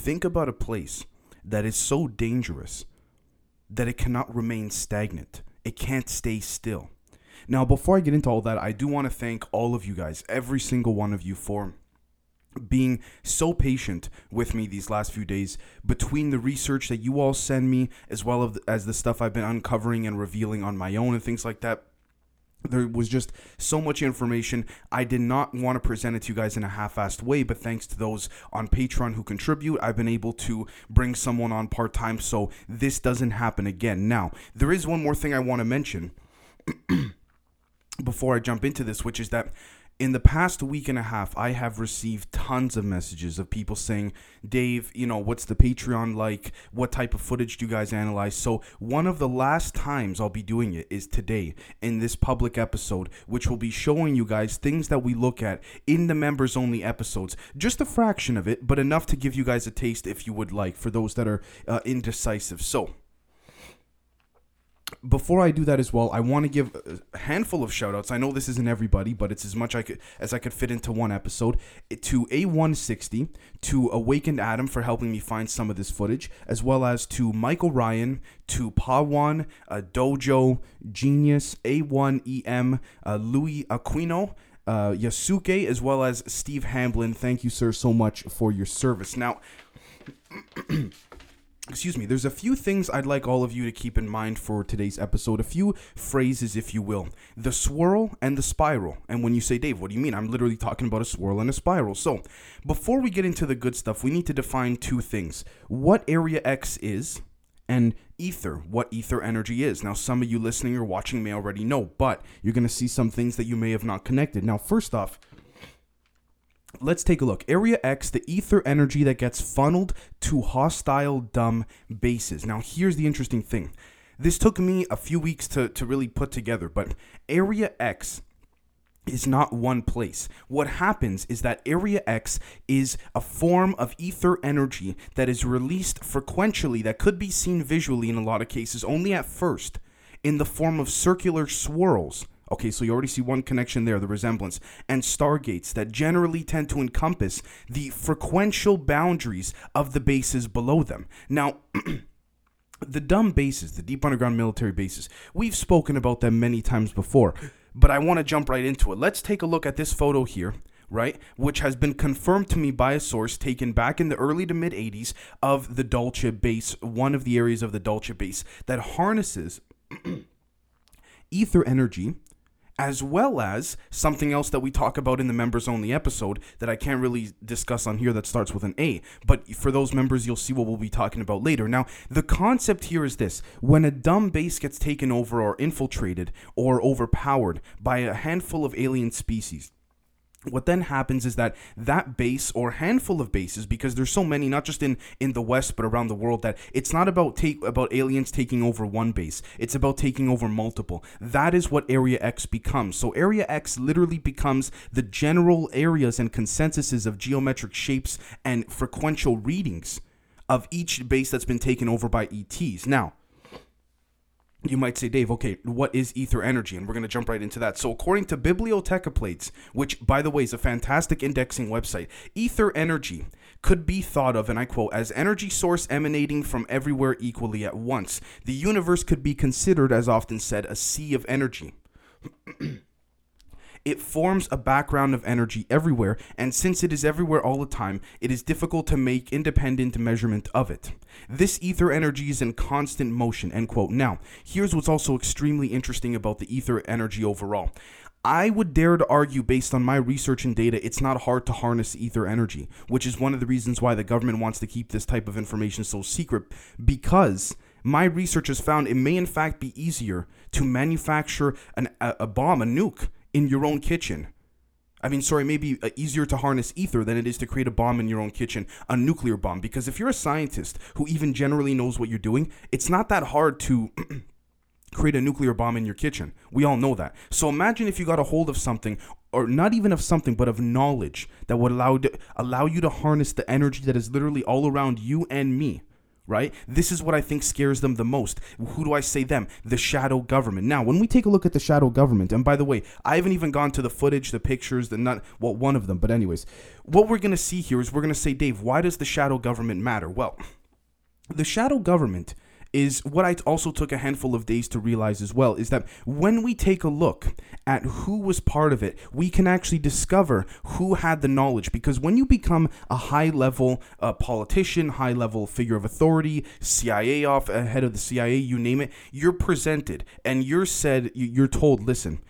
think about a place that is so dangerous that it cannot remain stagnant. It can't stay still. Now, before I get into all that, I do want to thank all of you guys, every single one of you, for being so patient with me these last few days between the research that you all send me as well as the stuff I've been uncovering and revealing on my own and things like that there was just so much information. I did not want to present it to you guys in a half assed way, but thanks to those on Patreon who contribute, I've been able to bring someone on part time so this doesn't happen again. Now, there is one more thing I want to mention before I jump into this, which is that in the past week and a half, I have received tons of messages of people saying, Dave, you know, what's the Patreon like? What type of footage do you guys analyze? So, one of the last times I'll be doing it is today in this public episode, which will be showing you guys things that we look at in the members only episodes. Just a fraction of it, but enough to give you guys a taste if you would like for those that are uh, indecisive. So, before I do that as well, I want to give a handful of shout outs. I know this isn't everybody, but it's as much I could as I could fit into one episode. To A160, to Awakened Adam for helping me find some of this footage, as well as to Michael Ryan, to Pawan, uh, Dojo, Genius, A1EM, uh, Louis Aquino, uh, Yasuke, as well as Steve Hamblin. Thank you, sir, so much for your service. Now, excuse me, there's a few things I'd like all of you to keep in mind for today's episode. A few phrases, if you will. The swirl and the spiral. And when you say, Dave, what do you mean? I'm literally talking about a swirl and a spiral. So, before we get into the good stuff, we need to define two things what Area X is, and ether, what ether energy is. Now, some of you listening or watching may already know, but you're going to see some things that you may have not connected. Now, first off, let's take a look. Area X, the ether energy that gets funneled to hostile dumb bases. Now, here's the interesting thing. This took me a few weeks to, to really put together, but Area X is not one place. What happens is that Area X is a form of ether energy that is released frequentially, that could be seen visually in a lot of cases, only at first, in the form of circular swirls Okay, so you already see one connection there, the resemblance, and stargates that generally tend to encompass the frequential boundaries of the bases below them. Now, the dumb bases, the deep underground military bases, we've spoken about them many times before, but I want to jump right into it. Let's take a look at this photo here right? Which has been confirmed to me by a source taken back in the early to mid 80s of the Dulce base, one of the areas of the Dulce base that harnesses ether energy as well as something else that we talk about in the members only episode that I can't really discuss on here that starts with an A. But for those members, you'll see what we'll be talking about later. Now, the concept here is this when a dumb base gets taken over or infiltrated or overpowered by a handful of alien species, what then happens is that that base or handful of bases because there's so many not just in in the west but around the world that it's not about take about aliens taking over one base. It's about taking over multiple. That is what area x becomes. So area x literally becomes the general areas and consensuses of geometric shapes and frequential readings of each base that's been taken over by ets now you might say, Dave, okay, what is ether energy? And we're going to jump right into that. So, according to Biblioteca Pleyades, which, by the way, is a fantastic indexing website, ether energy could be thought of, and I quote, as energy source emanating from everywhere equally at once. The universe could be considered, as often said, a sea of energy. It forms a background of energy everywhere, and since it is everywhere all the time, it is difficult to make independent measurement of it. This ether energy is in constant motion. End quote. Now, here's what's also extremely interesting about the ether energy overall. I would dare to argue, based on my research and data, it's not hard to harness ether energy, which is one of the reasons why the government wants to keep this type of information so secret, because my research has found it may in fact be easier to manufacture an, a, a bomb, a nuke, in your own kitchen. I mean, sorry, maybe uh, easier to harness ether than it is to create a bomb in your own kitchen, a nuclear bomb. Because if you're a scientist who even generally knows what you're doing, it's not that hard to create a nuclear bomb in your kitchen. We all know that. So imagine if you got a hold of something, or not even of something, but of knowledge that would allow to, allow you to harness the energy that is literally all around you and me right? This is what I think scares them the most. Who do I say them? The shadow government. Now, when we take a look at the shadow government, and by the way, I haven't even gone to the footage, the pictures, the not well, one of them, but anyways, what we're gonna see here is we're gonna say, Dave, why does the shadow government matter? Well, the shadow government is what I also took a handful of days to realize as well is that when we take a look at who was part of it, we can actually discover who had the knowledge. Because when you become a high level uh, politician, high level figure of authority, CIA off head of the CIA, you name it, you're presented and you're said, you're told, listen,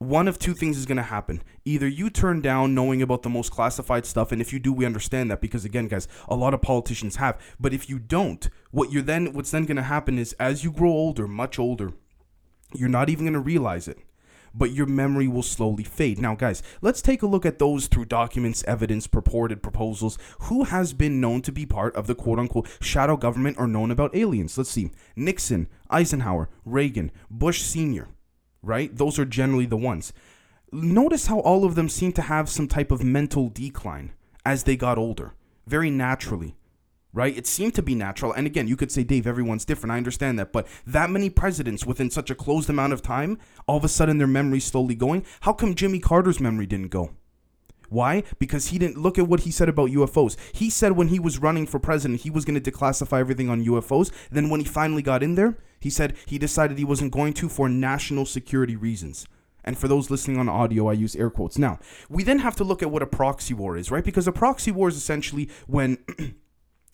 one of two things is going to happen. Either you turn down knowing about the most classified stuff, and if you do, we understand that because again, guys, a lot of politicians have. But if you don't, what you're then what's then going to happen is as you grow older, much older, you're not even going to realize it. But your memory will slowly fade. Now, guys, let's take a look at those through documents, evidence, purported proposals. Who has been known to be part of the quote unquote shadow government or known about aliens? Let's see Nixon, Eisenhower, Reagan, Bush Sr right? Those are generally the ones. Notice how all of them seem to have some type of mental decline as they got older, very naturally, right? It seemed to be natural. And again, you could say, Dave, everyone's different. I understand that. But that many presidents within such a closed amount of time, all of a sudden their memory's slowly going. How come Jimmy Carter's memory didn't go? Why? Because he didn't look at what he said about UFOs. He said when he was running for president, he was going to declassify everything on UFOs. Then when he finally got in there, he said he decided he wasn't going to for national security reasons. And for those listening on audio, I use air quotes. Now, we then have to look at what a proxy war is, right? Because a proxy war is essentially when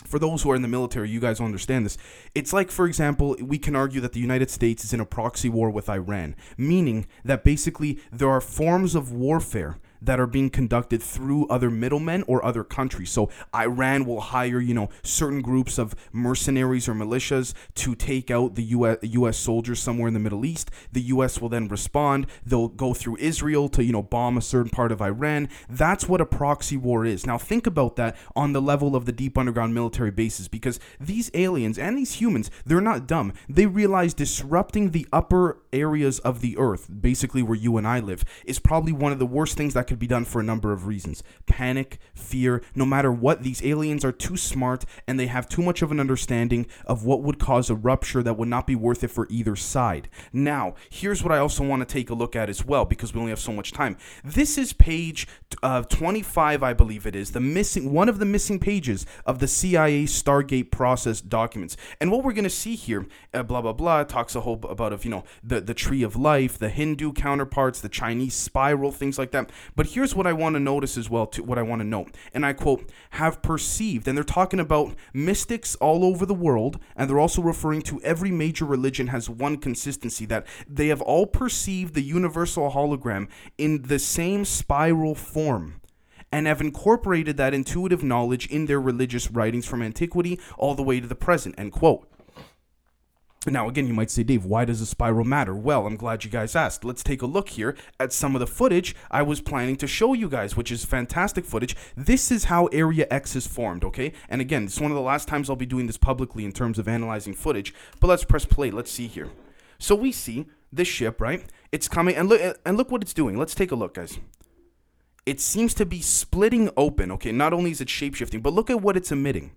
for those who are in the military, you guys understand this. It's like, for example, we can argue that the United States is in a proxy war with Iran, meaning that basically there are forms of warfare that are being conducted through other middlemen or other countries. So Iran will hire, you know, certain groups of mercenaries or militias to take out the US, US soldiers somewhere in the Middle East. The US will then respond. They'll go through Israel to, you know, bomb a certain part of Iran. That's what a proxy war is. Now think about that on the level of the deep underground military bases because these aliens and these humans, they're not dumb. They realize disrupting the upper areas of the earth, basically where you and I live, is probably one of the worst things that could be done for a number of reasons panic, fear, no matter what, these aliens are too smart and they have too much of an understanding of what would cause a rupture that would not be worth it for either side. Now, here's what I also want to take a look at as well because we only have so much time. This is page uh, 25, I believe it is, the missing one of the missing pages of the CIA Stargate process documents. And what we're going to see here, uh, blah blah blah, talks a whole about of you know the the tree of life, the Hindu counterparts, the Chinese spiral, things like that. But here's what I want to notice as well, to what I want to note. And I quote, have perceived, and they're talking about mystics all over the world, and they're also referring to every major religion has one consistency that they have all perceived the universal hologram in the same spiral form and have incorporated that intuitive knowledge in their religious writings from antiquity all the way to the present. End quote. Now, again, you might say, Dave, why does a spiral matter? Well, I'm glad you guys asked. Let's take a look here at some of the footage I was planning to show you guys, which is fantastic footage. This is how Area X is formed, okay? And again, it's one of the last times I'll be doing this publicly in terms of analyzing footage. But let's press play. Let's see here. So we see this ship, right? It's coming, and look, and look what it's doing. Let's take a look, guys. It seems to be splitting open, okay? Not only is it shapeshifting, but look at what it's emitting.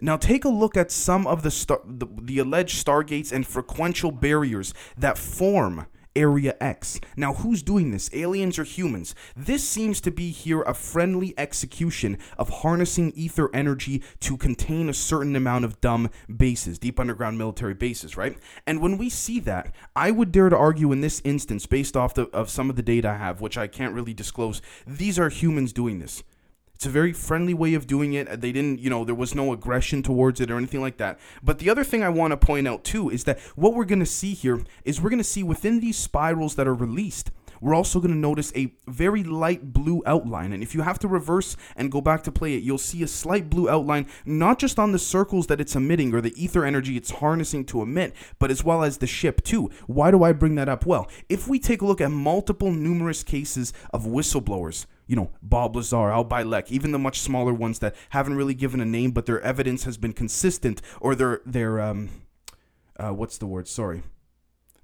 Now take a look at some of the, star, the, the alleged stargates and frequential barriers that form Area X. Now, who's doing this? Aliens or humans? This seems to be here a friendly execution of harnessing ether energy to contain a certain amount of dumb bases, deep underground military bases, right? And when we see that, I would dare to argue in this instance, based off the, of some of the data I have, which I can't really disclose, these are humans doing this. It's a very friendly way of doing it. They didn't, you know, there was no aggression towards it or anything like that. But the other thing I want to point out too is that what we're going to see here is we're going to see within these spirals that are released, we're also going to notice a very light blue outline. And if you have to reverse and go back to play it, you'll see a slight blue outline, not just on the circles that it's emitting or the ether energy it's harnessing to emit, but as well as the ship too. Why do I bring that up? Well, if we take a look at multiple numerous cases of whistleblowers, you know, Bob Lazar, Al Bielek, even the much smaller ones that haven't really given a name, but their evidence has been consistent, or their their um, uh, what's the word? Sorry.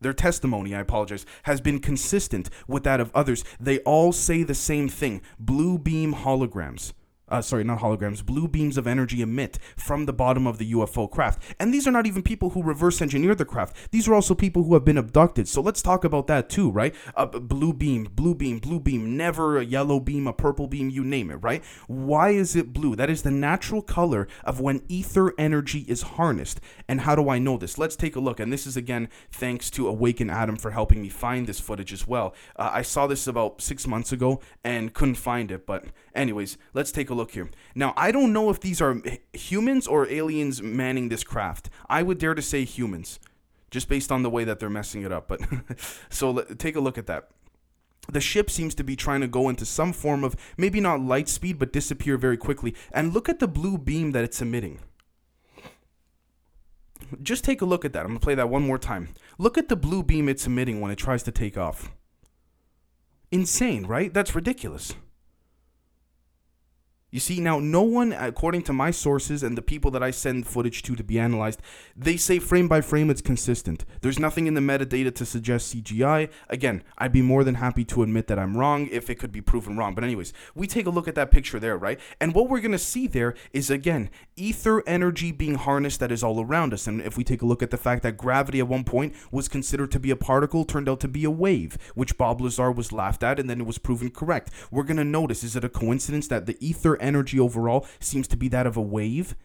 Their testimony, I apologize, has been consistent with that of others. They all say the same thing blue beam holograms uh, sorry, not holograms, blue beams of energy emit from the bottom of the UFO craft. And these are not even people who reverse engineer the craft. These are also people who have been abducted. So let's talk about that too, right? A blue beam, blue beam, blue beam, never a yellow beam, a purple beam, you name it, right? Why is it blue? That is the natural color of when ether energy is harnessed. And how do I know this? Let's take a look. And this is again thanks to Awaken Adam for helping me find this footage as well. Uh, I saw this about six months ago and couldn't find it. But, anyways, let's take a look here. Now, I don't know if these are humans or aliens manning this craft. I would dare to say humans, just based on the way that they're messing it up. But so take a look at that. The ship seems to be trying to go into some form of maybe not light speed, but disappear very quickly. And look at the blue beam that it's emitting. Just take a look at that. I'm going to play that one more time. Look at the blue beam it's emitting when it tries to take off. Insane, right? That's ridiculous. You see, now no one, according to my sources and the people that I send footage to to be analyzed, they say frame by frame it's consistent. There's nothing in the metadata to suggest CGI. Again, I'd be more than happy to admit that I'm wrong if it could be proven wrong. But, anyways, we take a look at that picture there, right? And what we're going to see there is, again, ether energy being harnessed that is all around us. And if we take a look at the fact that gravity at one point was considered to be a particle, turned out to be a wave, which Bob Lazar was laughed at and then it was proven correct. We're going to notice is it a coincidence that the ether energy overall seems to be that of a wave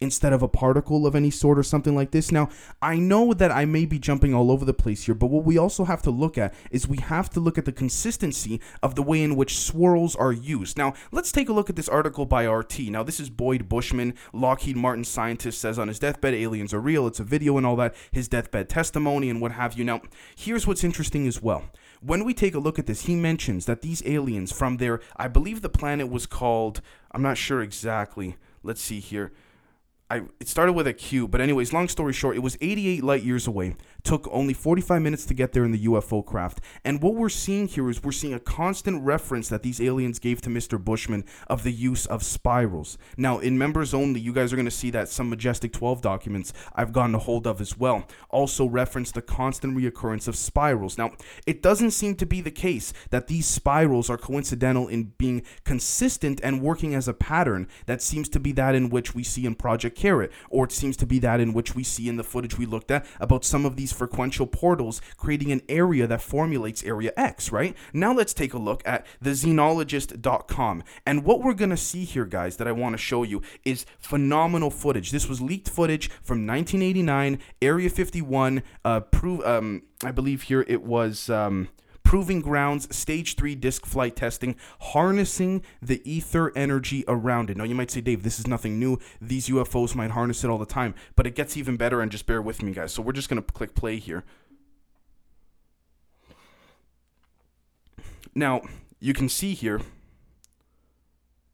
instead of a particle of any sort or something like this. Now, I know that I may be jumping all over the place here, but what we also have to look at is we have to look at the consistency of the way in which swirls are used. Now, let's take a look at this article by RT. Now, this is Boyd Bushman, Lockheed Martin scientist, says on his deathbed, aliens are real. It's a video and all that, his deathbed testimony and what have you. Now, here's what's interesting as well when we take a look at this, he mentions that these aliens from their, I believe the planet was called, I'm not sure exactly. Let's see here. I, it started with a Q, but anyways, long story short, it was 88 light years away. Took only 45 minutes to get there in the UFO craft. And what we're seeing here is we're seeing a constant reference that these aliens gave to Mr. Bushman of the use of spirals. Now, in members only, you guys are going to see that some Majestic 12 documents I've gotten a hold of as well also reference the constant reoccurrence of spirals. Now, it doesn't seem to be the case that these spirals are coincidental in being consistent and working as a pattern that seems to be that in which we see in Project Carrot, or it seems to be that in which we see in the footage we looked at about some of these frequential portals creating an area that formulates Area X, right? Now let's take a look at the xenologist.com. And what we're going to see here, guys, that I want to show you is phenomenal footage. This was leaked footage from 1989, Area 51, uh, prove, um, I believe here it was. Um, Proving Grounds Stage 3 Disc Flight Testing, harnessing the ether energy around it. Now, you might say, Dave, this is nothing new. These UFOs might harness it all the time, but it gets even better, and just bear with me, guys. So, we're just going to click play here. Now, you can see here,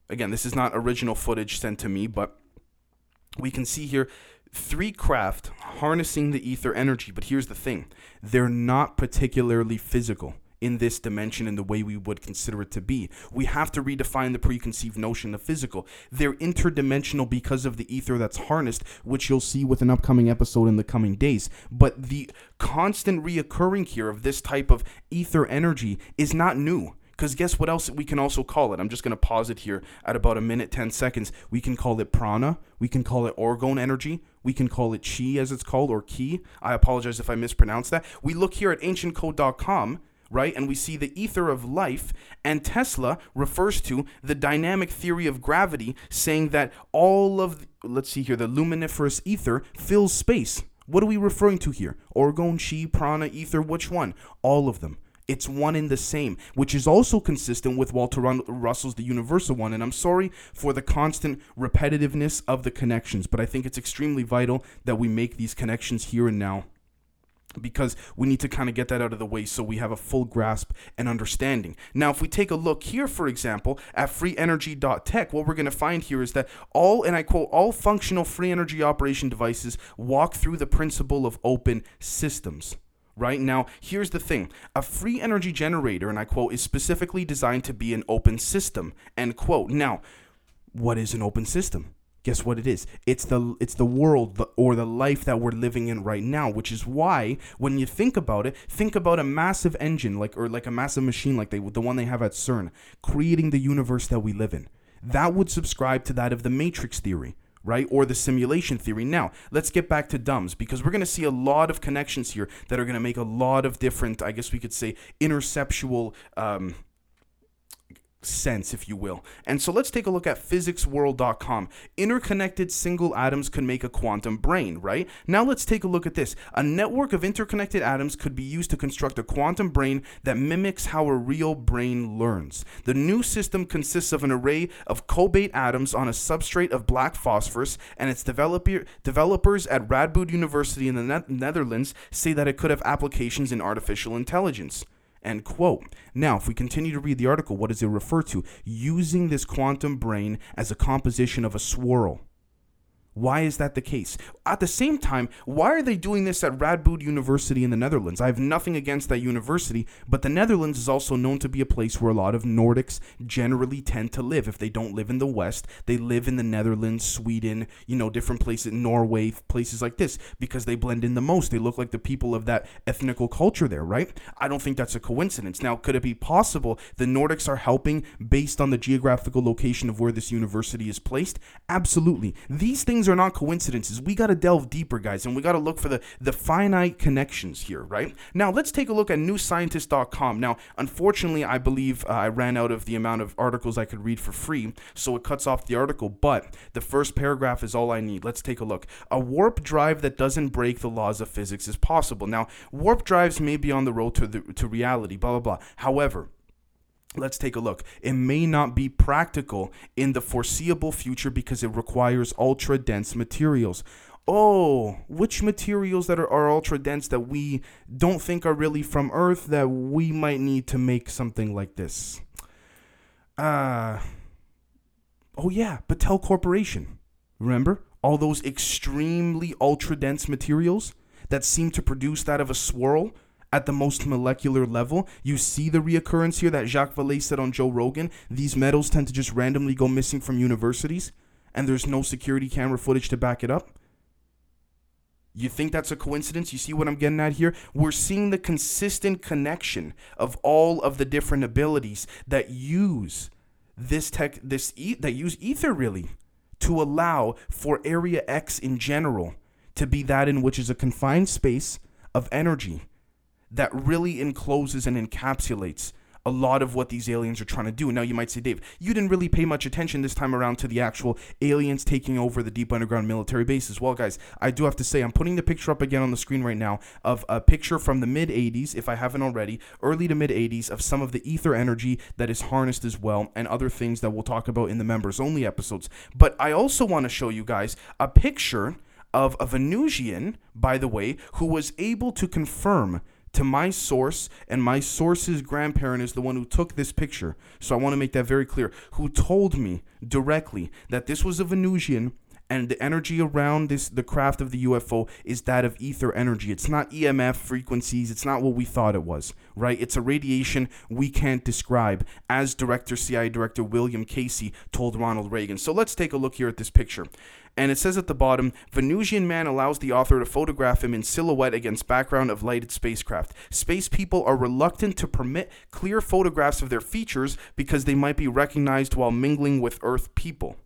again, this is not original footage sent to me, but we can see here three craft harnessing the ether energy. But here's the thing they're not particularly physical in this dimension in the way we would consider it to be. We have to redefine the preconceived notion of physical. They're interdimensional because of the ether that's harnessed, which you'll see with an upcoming episode in the coming days. But the constant reoccurring here of this type of ether energy is not new. Because guess what else we can also call it? I'm just going to pause it here at about a minute, 10 seconds. We can call it prana. We can call it orgone energy. We can call it chi, as it's called, or ki. I apologize if I mispronounced that. We look here at ancientcode.com right? And we see the ether of life, and Tesla refers to the dynamic theory of gravity, saying that all of, let's see here, the luminiferous ether fills space. What are we referring to here? Orgone, chi, prana, ether, which one? All of them. It's one in the same, which is also consistent with Walter Russell's The Universal One. And I'm sorry for the constant repetitiveness of the connections, but I think it's extremely vital that we make these connections here and now because we need to kind of get that out of the way so we have a full grasp and understanding. Now, if we take a look here, for example, at freeenergy.tech, what we're going to find here is that all, and I quote, all functional free energy operation devices walk through the principle of open systems right? Now, here's the thing a free energy generator, and I quote, is specifically designed to be an open system, end quote. Now, what is an open system? Guess what it is? It's the it's the world or the life that we're living in right now, which is why when you think about it, think about a massive engine like or like a massive machine like they the one they have at CERN, creating the universe that we live in that would subscribe to that of the matrix theory right? Or the simulation theory. Now, let's get back to dumbs because we're going to see a lot of connections here that are going to make a lot of different, I guess we could say, interceptual um, sense, if you will. And so let's take a look at physicsworld.com. Interconnected single atoms could make a quantum brain, right? Now let's take a look at this. A network of interconnected atoms could be used to construct a quantum brain that mimics how a real brain learns. The new system consists of an array of cobalt atoms on a substrate of black phosphorus, and its developer, developers at Radboud University in the ne- Netherlands say that it could have applications in artificial intelligence. End quote. Now, if we continue to read the article, what does it refer to? Using this quantum brain as a composition of a swirl. Why is that the case? At the same time, why are they doing this at Radboud University in the Netherlands? I have nothing against that university, but the Netherlands is also known to be a place where a lot of Nordics generally tend to live. If they don't live in the West, they live in the Netherlands, Sweden, you know, different places, Norway, places like this, because they blend in the most. They look like the people of that ethnical culture there, right? I don't think that's a coincidence. Now, could it be possible the Nordics are helping based on the geographical location of where this university is placed? Absolutely. These things things are not coincidences. We got to delve deeper, guys, and we got to look for the, the finite connections here, right? Now, let's take a look at newscientist.com. Now, unfortunately, I believe uh, I ran out of the amount of articles I could read for free, so it cuts off the article, but the first paragraph is all I need. Let's take a look. A warp drive that doesn't break the laws of physics is possible. Now, warp drives may be on the road to, the, to reality, blah, blah, blah. However, Let's take a look. It may not be practical in the foreseeable future because it requires ultra dense materials. Oh, which materials that are, are ultra dense that we don't think are really from Earth that we might need to make something like this? Uh, oh, yeah, Battelle Corporation. Remember? All those extremely ultra dense materials that seem to produce that of a swirl at the most molecular level. You see the reoccurrence here that Jacques Vallée said on Joe Rogan. These metals tend to just randomly go missing from universities, and there's no security camera footage to back it up. You think that's a coincidence? You see what I'm getting at here? We're seeing the consistent connection of all of the different abilities that use this tech, this e- that use ether really to allow for area X in general to be that in which is a confined space of energy that really encloses and encapsulates a lot of what these aliens are trying to do. Now, you might say, Dave, you didn't really pay much attention this time around to the actual aliens taking over the deep underground military bases. Well, guys, I do have to say, I'm putting the picture up again on the screen right now of a picture from the mid 80s, if I haven't already, early to mid 80s, of some of the ether energy that is harnessed as well, and other things that we'll talk about in the members only episodes. But I also want to show you guys a picture of a Venusian, by the way, who was able to confirm to my source, and my source's grandparent is the one who took this picture. So I want to make that very clear. Who told me directly that this was a Venusian and the energy around this the craft of the UFO is that of ether energy. It's not EMF frequencies, it's not what we thought it was, right? It's a radiation we can't describe, as director CIA director William Casey told Ronald Reagan. So let's take a look here at this picture. And it says at the bottom Venusian man allows the author to photograph him in silhouette against background of lighted spacecraft. Space people are reluctant to permit clear photographs of their features because they might be recognized while mingling with Earth people.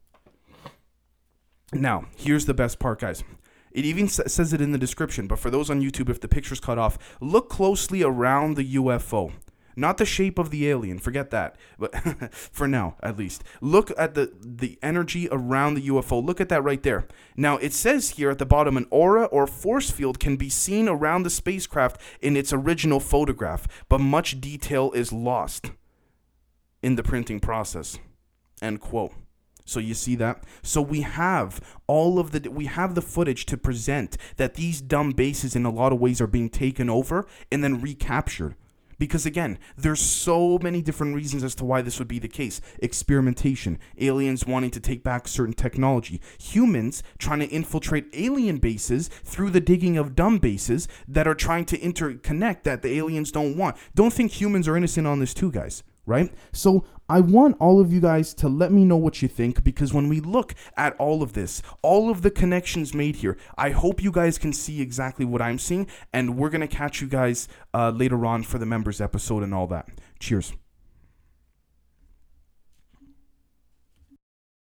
Now, here's the best part, guys. It even says it in the description, but for those on YouTube, if the picture's cut off, look closely around the UFO. Not the shape of the alien, forget that. But for now, at least. Look at the the energy around the UFO. Look at that right there. Now, it says here at the bottom an aura or force field can be seen around the spacecraft in its original photograph, but much detail is lost in the printing process. End quote. So you see that? So we have all of the we have the footage to present that these dumb bases in a lot of ways are being taken over and then recaptured. Because again, there's so many different reasons as to why this would be the case. Experimentation, aliens wanting to take back certain technology, humans trying to infiltrate alien bases through the digging of dumb bases that are trying to interconnect that the aliens don't want. Don't think humans are innocent on this too, guys right? So I want all of you guys to let me know what you think because when we look at all of this, all of the connections made here, I hope you guys can see exactly what I'm seeing, and we're gonna catch you guys uh, later on for the members episode and all that. Cheers.